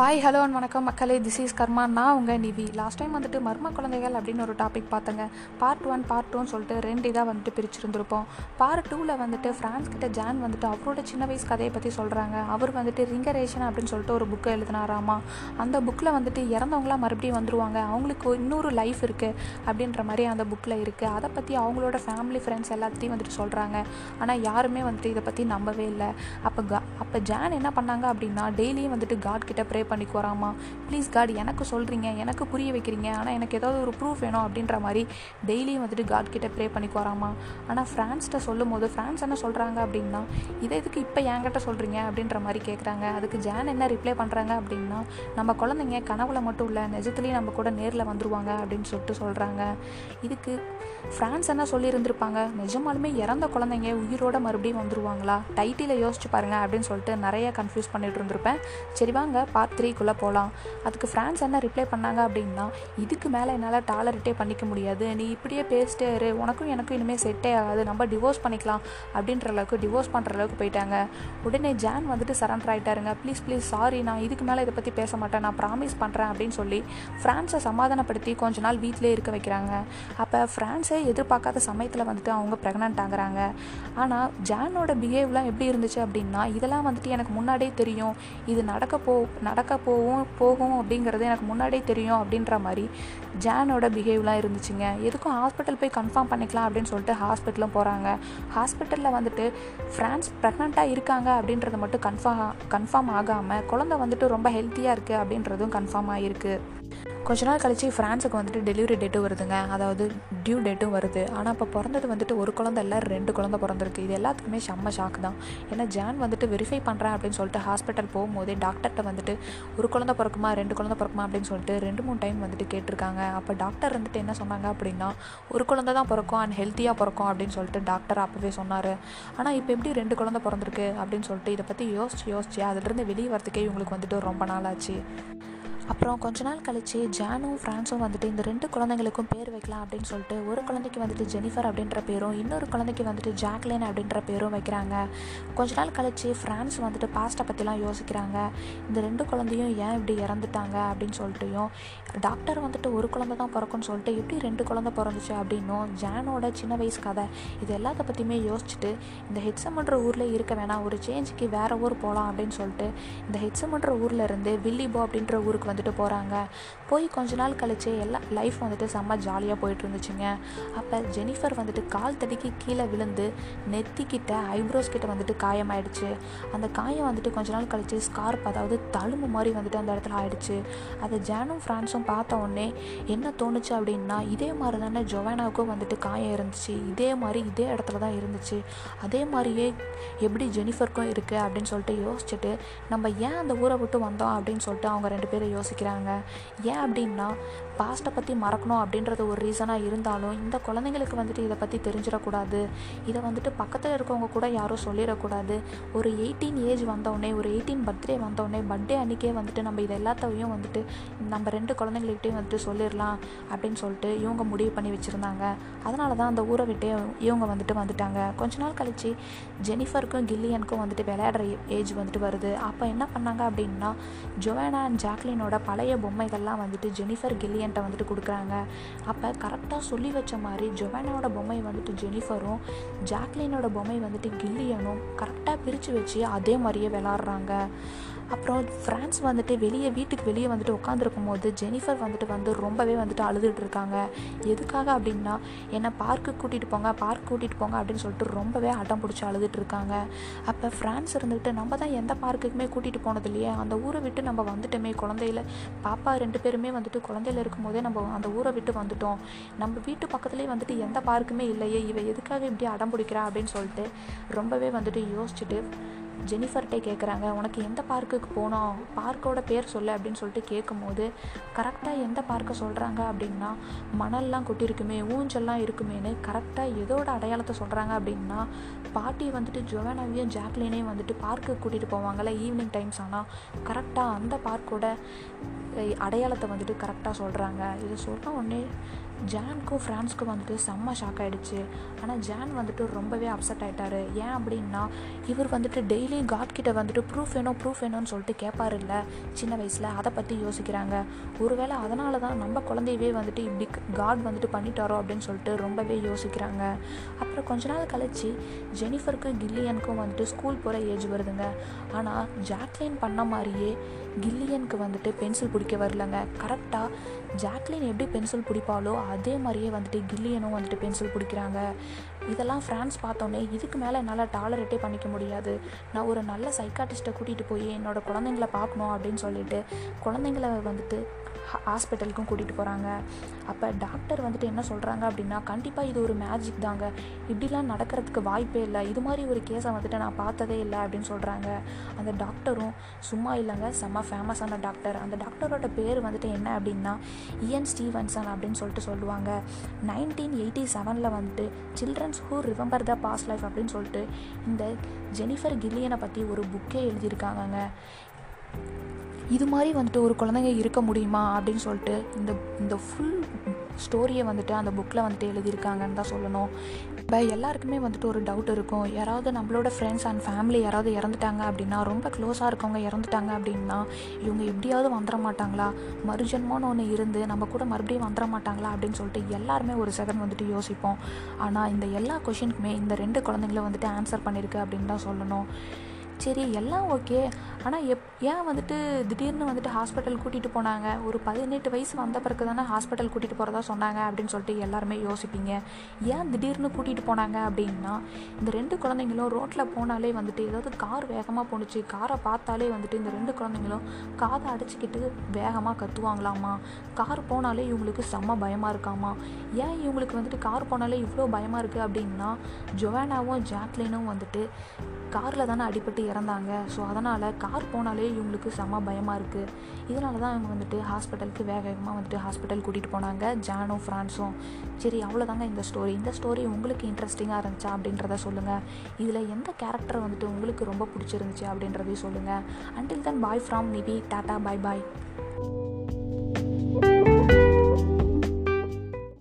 Hi hello and வணக்கம் மக்களே. This is கர்மா நான் உங்கள் நிவி. லாஸ்ட் டைம் வந்துட்டு மர்ம குழந்தைகள் அப்படின்னு ஒரு டாபிக் பார்த்தங்க. பார்ட் ஒன் பார்ட் டூன்னு சொல்லிட்டு ரெண்டு இதாக வந்துட்டு பிரிச்சிருந்துருப்போம். பார்ட் டூவில் வந்துட்டு ஃப்ரான்ஸ் கிட்ட ஜான் வந்துட்டு அவரோட சின்ன வயசு கதையை பற்றி சொல்கிறாங்க அவர் வந்துட்டு ரிங்கரேஷன் அப்படின்னு சொல்லிட்டு ஒரு புக்கை எழுதினாராமா. அந்த புக்கில் வந்துட்டு இறந்தவங்களாம் மறுபடியும் வந்துருவாங்க. அவங்களுக்கு இன்னொரு லைஃப் இருக்குது அப்படின்ற மாதிரி அந்த புக்கில் இருக்குது அதை பற்றி அவங்களோட ஃபேமிலி ஃப்ரெண்ட்ஸ் எல்லாத்தையும் வந்துட்டு சொல்கிறாங்க ஆனால் யாருமே வந்துட்டு இதை பற்றி நம்பவே இல்லை. அப்போ கா அப்போ ஜான் என்ன பண்ணாங்க அப்படின்னா டெய்லியும் வந்துட்டு காட் கிட்ட ப்ரே பண்ணிக்கு ப்ளீஸ் காட் எனக்கு சொல்கிறீங்க எனக்கு புரிய வைக்கிறீங்க. ஆனால் எனக்கு ஏதாவது ஒரு ப்ரூஃப் வேணும் அப்படின்ற மாதிரி டெய்லியும் வந்துட்டு காட் கிட்டே ப்ரே பண்ணிக்கு ஆனால் ஃப்ரான்ஸ்கிட்ட சொல்லும் போது ஃப்ரான்ஸ் என்ன சொல்கிறாங்க அப்படின்னா இதை இதுக்கு இப்போ என்கிட்ட சொல்கிறீங்க அப்படின்ற மாதிரி கேட்குறாங்க அதுக்கு ஜான் என்ன ரிப்ளை பண்ணுறாங்க அப்படின்னா நம்ம குழந்தைங்க கனவுல மட்டும் இல்லை நிஜத்துலேயும் நம்ம கூட நேரில் வந்துருவாங்க அப்படின்னு சொல்லிட்டு சொல்கிறாங்க இதுக்கு ஃப்ரான்ஸ் என்ன சொல்லியிருந்திருப்பாங்க? நிஜமாலுமே இறந்த குழந்தைங்க உயிரோட மறுபடியும் வந்துருவாங்களா? டைட்டில யோசிச்சு பாருங்க அப்படின்னு சொல்லிட்டு நிறைய கன்ஃபியூஸ் பண்ணிட்டு இருந்திருப்பேன். சரி வாங்க பார்ட் த்ரீக்குள்ளே போகலாம் அதுக்கு ஃப்ரான்ஸ் என்ன ரிப்ளை பண்ணாங்க அப்படின்னா இதுக்கு மேலே என்னால் டாலரிட்டே பண்ணிக்க முடியாது. நீ இப்படியே பேசிட்டே இரு. உனக்கும் எனக்கும் இனிமேல் செட்டே ஆகாது. நம்ம டிவோர்ஸ் பண்ணிக்கலாம். அப்படின்ற அளவுக்கு டிவோர்ஸ் பண்ணுற அளவுக்கு போயிட்டாங்க. உடனே ஜான் வந்துட்டு சரண்டர் ஆகிட்டாருங்க ப்ளீஸ் ப்ளீஸ் சாரி நான் இதுக்கு மேலே இதை பற்றி பேச மாட்டேன். நான் ப்ராமிஸ் பண்ணுறேன் அப்படின்னு சொல்லி ஃப்ரான்ஸை சமாதானப்படுத்தி கொஞ்ச நாள் வீட்டிலே இருக்க வைக்கிறாங்க. அப்போ ஃப்ரான்ஸே எதிர்பார்க்காத சமயத்தில் வந்துட்டு அவங்க ப்ரெக்னென்ட் ஆகுறாங்க. ஆனால் ஜானோட பிஹேவ்லாம் எப்படி இருந்துச்சு அப்படின்னா இதெல்லாம் வந்துட்டு எனக்கு முன்னாடியே தெரியும். இது நடக்க போ நடக்க போகும் போகும் அப்படிங்கிறது எனக்கு முன்னாடியே தெரியும் அப்படின்ற மாதிரி ஜானோட பிஹேவ்லாம் இருந்துச்சுங்க. எதுக்கும் ஹாஸ்பிட்டல் போய் கன்ஃபார்ம் பண்ணிக்கலாம் அப்படின்னு சொல்லிட்டு ஹாஸ்பிட்டலும் போகிறாங்க ஹாஸ்பிட்டலில் வந்துட்டு ஃப்ரான்ஸ் ப்ரெக்னெண்ட்டாக இருக்காங்க அப்படின்றது மட்டும் கன்ஃபார்ம் கன்ஃபார்ம் ஆகாமல் குழந்தை வந்துட்டு ரொம்ப ஹெல்த்தியாக இருக்குது அப்படின்றதும் கன்ஃபார்ம் ஆகிருக்கு கொஞ்ச நாள் கழிச்சு ஃப்ரான்ஸுக்கு வந்துட்டு டெலிவரி டேட்டும் வருதுங்க. அதாவது டியூ டேட்டும் வருது. ஆனால் இப்போ பிறந்தது வந்துட்டு ஒரு குழந்தை இல்லை ரெண்டு குழந்தை பிறந்திருக்கு. இது எல்லாத்துக்குமே செம்ம ஷாக் தான். ஏன்னா ஜான் வந்துட்டு வெரிஃபை பண்ணுறேன் அப்படின்னு சொல்லிட்டு ஹாஸ்பிட்டல் போகும்போதே டாக்டர்கிட்ட வந்துட்டு ஒரு குழந்தை பிறக்குமா ரெண்டு குழந்தை பிறக்குமா அப்படின்னு சொல்லிட்டு ரெண்டு மூணு டைம் வந்துட்டு கேட்டிருக்காங்க. அப்போ டாக்டர் வந்துட்டு என்ன சொன்னாங்க அப்படின்னா ஒரு குழந்தை தான் பிறக்கும் அண்ட் ஹெல்த்தியாக பிறக்கும் அப்படின்னு சொல்லிட்டு டாக்டர் அப்போவே சொன்னார். ஆனால் இப்போ எப்படி ரெண்டு குழந்தை பிறந்திருக்கு அப்படின்னு சொல்லிட்டு இதை பற்றி யோசிச்சு யோசிச்சு அதுலேருந்து வெளியே வரதுக்கே இவங்களுக்கு வந்துட்டு ரொம்ப நாள் ஆச்சு அப்புறம் கொஞ்ச நாள் கழிச்சு ஜானும் ஃப்ரான்ஸும் வந்துட்டு இந்த ரெண்டு குழந்தைங்களுக்கும் பேர் வைக்கலாம் அப்படின்னு சொல்லிட்டு ஒரு குழந்தைக்கு வந்துட்டு ஜெனிஃபர் அப்படின்ற பேரும் இன்னொரு குழந்தைக்கு வந்துட்டு ஜாக்லின் அப்படின்ற பேரும் வைக்கிறாங்க. கொஞ்ச நாள் கழிச்சு ஃப்ரான்ஸ் வந்துட்டு பாஸ்ட்டை பற்றிலாம் யோசிக்கிறாங்க. இந்த ரெண்டு குழந்தையும் ஏன் இப்படி இறந்துட்டாங்க அப்படின்னு சொல்லிட்டுயும் டாக்டர் வந்துட்டு ஒரு குழந்தை தான் பிறக்கும்னு சொல்லிட்டு எப்படி ரெண்டு குழந்தை பிறந்துச்சு அப்படின்னும் ஜானோட சின்ன வயசு கதை. இது எல்லாத்த பற்றியுமே யோசிச்சுட்டு இந்த ஹெட்ஸம்ன்ற ஊரில் இருக்க வேணாம் ஒரு சேஞ்சுக்கு வேறு ஊர் போகலாம் அப்படின்னு சொல்லிட்டு இந்த ஹெட்ஸம்ன்ற ஊரில் இருந்து வில்லிபோ அப்படின்ற ஊருக்கு வந்து வந்துட்டு போகிறாங்க போய் கொஞ்ச நாள் கழிச்சு எல்லா லைஃப் வந்துட்டு செம்ம ஜாலியாக போயிட்டு இருந்துச்சுங்க அப்போ ஜெனிஃபர் வந்துட்டு கால் தடிக்கு கீழே விழுந்து நெத்திக்கிட்ட ஐப்ரோஸ் கிட்ட வந்துட்டு காயமாயிடுச்சு. அந்த காயம் வந்துட்டு கொஞ்ச நாள் கழிச்சு ஸ்கார்ப் அதாவது தழும்பு மாதிரி வந்துட்டு அந்த இடத்துல ஆயிடுச்சு. அதை ஜானும் ஃப்ரான்ஸும் பார்த்த உடனே என்ன தோணுச்சு அப்படின்னா இதே மாதிரி தானே ஜொவானாவுக்கும் வந்துட்டு காயம் இருந்துச்சு. இதே மாதிரி இதே இடத்துல தான் இருந்துச்சு. அதே மாதிரியே எப்படி ஜெனிஃபருக்கும் இருக்குது அப்படின்னு சொல்லிட்டு யோசிச்சுட்டு நம்ம ஏன் அந்த ஊரை விட்டு வந்தோம் அப்படின்னு சொல்லிட்டு அவங்க ரெண்டு பேரும் யோசிக்கிறாங்க. ஏன் அப்படின்னா பாஸ்ட்டை பற்றி மறக்கணும் அப்படின்றது ஒரு ரீசனாக இருந்தாலும் இந்த குழந்தைங்களுக்கு வந்துட்டு இதை பற்றி தெரிஞ்சிடக்கூடாது. இதை வந்துட்டு பக்கத்தில் இருக்கவங்க கூட யாரும் சொல்லிடக்கூடாது. ஒரு எயிட்டீன் ஏஜ் வந்தோடனே ஒரு எயிட்டீன் பர்த்டே வந்தோடனே பர்த்டே அன்றைக்கே வந்துட்டு நம்ம இது எல்லாத்தையும் வந்துட்டு நம்ம ரெண்டு குழந்தைங்கள்கிட்டையும் வந்துட்டு சொல்லிடலாம் அப்படின்னு சொல்லிட்டு இவங்க முடிவு பண்ணி வச்சுருந்தாங்க. அதனால தான் அந்த ஊரை விட்டே இவங்க வந்துட்டு வந்துட்டாங்க. கொஞ்ச நாள் கழித்து ஜெனிஃபருக்கும் கில்லியனுக்கும் வந்துட்டு விளையாடுற ஏஜ் வந்துட்டு வருது. அப்போ என்ன பண்ணாங்க அப்படின்னா ஜொவானா அண்ட் ஜாக்லினோட பழைய பொம்மைகள்லாம் வந்துட்டு ஜெனிஃபர் கில்லியன்ட்ட வந்துட்டு கொடுக்குறாங்க. அப்போ கரெக்டாக சொல்லி வச்ச மாதிரி ஜொவேனாவோட பொம்மை வந்துட்டு ஜெனிஃபரும் ஜாக்லினோட பொம்மை வந்துட்டு கில்லியனும் கரெக்டாக பிரித்து வச்சு அதே மாதிரியே விளாட்றாங்க அப்புறம் ஃப்ரான்ஸ் வந்துட்டு வெளியே வீட்டுக்கு வெளியே வந்துட்டு உட்காந்துருக்கும் போது ஜெனிஃபர் வந்துட்டு வந்து ரொம்பவே வந்துட்டு அழுதுகிட்டு இருக்காங்க. எதுக்காக அப்படின்னா என்னை பார்க்கு கூட்டிகிட்டு போங்க பார்க் கூட்டிகிட்டு போங்க அப்படின்னு சொல்லிட்டு ரொம்பவே அடம் பிடிச்சி அழுதுகிட்டு இருக்காங்க. அப்போ ஃப்ரான்ஸ் இருந்துட்டு நம்ம தான் எந்த பார்க்குக்குமே கூட்டிகிட்டு போனது இல்லையே. அந்த ஊரை விட்டு நம்ம வந்துட்டோமே குழந்தையில. பாப்பா ரெண்டு பேருமே வந்துட்டு குழந்தையில இருக்கும் போதே நம்ம அந்த ஊரை விட்டு வந்துட்டோம். நம்ம வீட்டு பக்கத்துலேயே வந்துட்டு எந்த பார்க்குமே இல்லையே. இவ எதுக்காக இப்படி அடம் பிடிக்கிறா? அப்படின்னு சொல்லிட்டு ரொம்பவே வந்துட்டு யோசிச்சுட்டு ஜெனிஃபர்கிட்டே கேட்குறாங்க உனக்கு எந்த பார்க்குக்கு போனோம்? பார்க்கோட பேர் சொல்லு அப்படின்னு சொல்லிட்டு கேட்கும்போது கரெக்டாக எந்த பார்க்கை சொல்கிறாங்க அப்படின்னா மணல்லாம் கொட்டியிருக்குமே ஊஞ்சல்லாம் இருக்குமேனு கரெக்டாக எதோட அடையாளத்தை சொல்கிறாங்க அப்படின்னா பாட்டி வந்துட்டு ஜொவானாவையும் ஜாக்லினையும் வந்துட்டு பார்க்குக்கு கூட்டிகிட்டு போவாங்கள்ல ஈவினிங் டைம்ஸ் ஆனால் கரெக்டாக அந்த பார்க்கோட அடையாளத்தை வந்துட்டு கரெக்டாக சொல்கிறாங்க இதை சொல்ல உடனே ஜானுக்கும் ஃப்ரான்ஸ்க்கும் வந்துட்டு செம்ம ஷாக் ஆகிடுச்சு ஆனால் ஜான் வந்துட்டு ரொம்பவே அப்செட் ஆகிட்டாரு ஏன் அப்படின்னா இவர் வந்துட்டு டெய்லி காட் கிட்ட வந்துட்டு ப்ரூஃப் வேணும் ப்ரூஃப் வேணும்னு சொல்லிட்டு கேட்பாரு இல்லை சின்ன வயசில் அதை பற்றி யோசிக்கிறாங்க. ஒருவேளை அதனால தான் நம்ம குழந்தையவே வந்துட்டு இப்படி காட் வந்துட்டு பண்ணிட்டாரோ அப்படின்னு சொல்லிட்டு ரொம்பவே யோசிக்கிறாங்க. அப்புறம் கொஞ்ச நாள் கழிச்சு ஜெனிஃபருக்கு கில்லியனுக்கும் வந்துட்டு ஸ்கூல் போகிற ஏஜ் வருதுங்க. ஆனால் ஜாக்லின் பண்ண மாதிரியே கில்லியனுக்கு வந்துட்டு பென்சில் பிடிக்க வரலங்க. கரெக்டாக ஜாக்லின் எப்படி பென்சில் பிடிப்பாலோ அதே மாதிரியே வந்துட்டு கில்லியனும் வந்துட்டு பென்சில் பிடிக்கிறாங்க. இதெல்லாம் ஃப்ரான்ஸ் பார்த்தோன்னே இதுக்கு மேலே என்னால் டாலரேட்டே பண்ணிக்க முடியாது. நான் ஒரு நல்ல சைக்காட்டிஸ்ட்டை கூட்டிகிட்டு போய் என்னோடய குழந்தைங்கள பார்க்கணும் அப்படின்னு சொல்லிட்டு குழந்தைங்கள வந்துட்டு ஹாஸ்பிட்டலுக்கும் கூட்டிகிட்டு போகிறாங்க. அப்போ டாக்டர் வந்துட்டு என்ன சொல்கிறாங்க அப்படின்னா கண்டிப்பாக இது ஒரு மேஜிக் தாங்க. இப்படிலாம் நடக்கிறதுக்கு வாய்ப்பே இல்லை. இது மாதிரி ஒரு கேஸை வந்துட்டு நான் பார்த்ததே இல்லை அப்படின்னு சொல்கிறாங்க. அந்த டாக்டரும் சும்மா இல்லைங்க செம்ம ஃபேமஸான டாக்டர். அந்த டாக்டரோட பேர் வந்துட்டு என்ன அப்படின்னா இஎன் ஸ்டீவன்சன் அப்படின்னு சொல்லிட்டு சொல்லுவாங்க. நைன்டீன் எயிட்டி செவனில் வந்துட்டு children's who remember the past life அப்படின்னு சொல்லிட்டு இந்த ஜெனிஃபர் கில்லியனை பற்றி ஒரு புக்கே எழுதியிருக்காங்கங்க. இது மாதிரி வந்துட்டு ஒரு குழந்தைங்க இருக்க முடியுமா அப்படின்னு சொல்லிட்டு இந்த இந்த ஃபுல் ஸ்டோரியை வந்துட்டு அந்த புக்கில் வந்துட்டு எழுதியிருக்காங்கன்னு தான் சொல்லணும். இப்போ எல்லாருக்குமே வந்துட்டு ஒரு டவுட் இருக்கும். யாராவது நம்மளோட ஃப்ரெண்ட்ஸ் அண்ட் ஃபேமிலி யாராவது இறந்துட்டாங்க அப்படின்னா ரொம்ப க்ளோஸாக இருக்கவங்க இறந்துட்டாங்க அப்படின்னா இவங்க எப்படியாவது வந்துட மாட்டாங்களா? மறுஜன்மோன்னு ஒன்று இருந்து நம்ம கூட மறுபடியும் வந்துட மாட்டாங்களா அப்படின்னு சொல்லிட்டு எல்லாருமே ஒரு செகண்ட் வந்துட்டு யோசிப்போம். ஆனால் இந்த எல்லா கொஷினுக்குமே இந்த ரெண்டு குழந்தைங்களும் வந்துட்டு ஆன்சர் பண்ணியிருக்கு அப்படின்னு தான் சொல்லணும். சரி எல்லாம் ஓகே. ஆனால் எப் ஏன் வந்துட்டு திடீர்னு வந்துட்டு ஹாஸ்பிட்டல் கூட்டிகிட்டு போனாங்க? ஒரு பதினெட்டு வயசு வந்த பிறகு தானே ஹாஸ்பிட்டல் கூட்டிகிட்டு போகிறதா சொன்னாங்க அப்படின்னு சொல்லிட்டு எல்லாருமே யோசிப்பீங்க. ஏன் திடீர்னு கூட்டிகிட்டு போனாங்க அப்படின்னா இந்த ரெண்டு குழந்தைங்களும் ரோட்டில் போனாலே வந்துட்டு ஏதாவது கார் வேகமாக போணுச்சு. காரை பார்த்தாலே வந்துட்டு இந்த ரெண்டு குழந்தைங்களும் காதை அடைச்சிக்கிட்டு வேகமாக கத்துவாங்களாமா? கார் போனாலே இவங்களுக்கு செம்ம பயமாக இருக்காமா? ஏன் இவங்களுக்கு வந்துட்டு கார் போனாலே இவ்வளோ பயமாக இருக்குது அப்படின்னா ஜொவானாவும் ஜாக்லினும் வந்துட்டு காரில் தானே அடிபட்டு இறந்தாங்க. ஸோ அதனால் கார் போனாலே இவங்களுக்கு செம்ம பயமாக இருக்குது இதனால தான் இவங்க வந்துட்டு ஹாஸ்பிட்டலுக்கு வேக வேகமாக வந்துட்டு ஹாஸ்பிட்டல் கூட்டிகிட்டு போனாங்க. ஜானும் ஃப்ரான்ஸும் சரி அவ்வளோதாங்க இந்த ஸ்டோரி இந்த ஸ்டோரி உங்களுக்கு இன்ட்ரெஸ்டிங்காக இருந்துச்சா அப்படின்றத சொல்லுங்கள் இதில் எந்த கேரக்டர் வந்துட்டு உங்களுக்கு ரொம்ப பிடிச்சிருந்துச்சு அப்படின்றதையும் சொல்லுங்கள் அண்டில் தென் பாய் ஃப்ரம் நிபி டாட்டா பாய் பாய்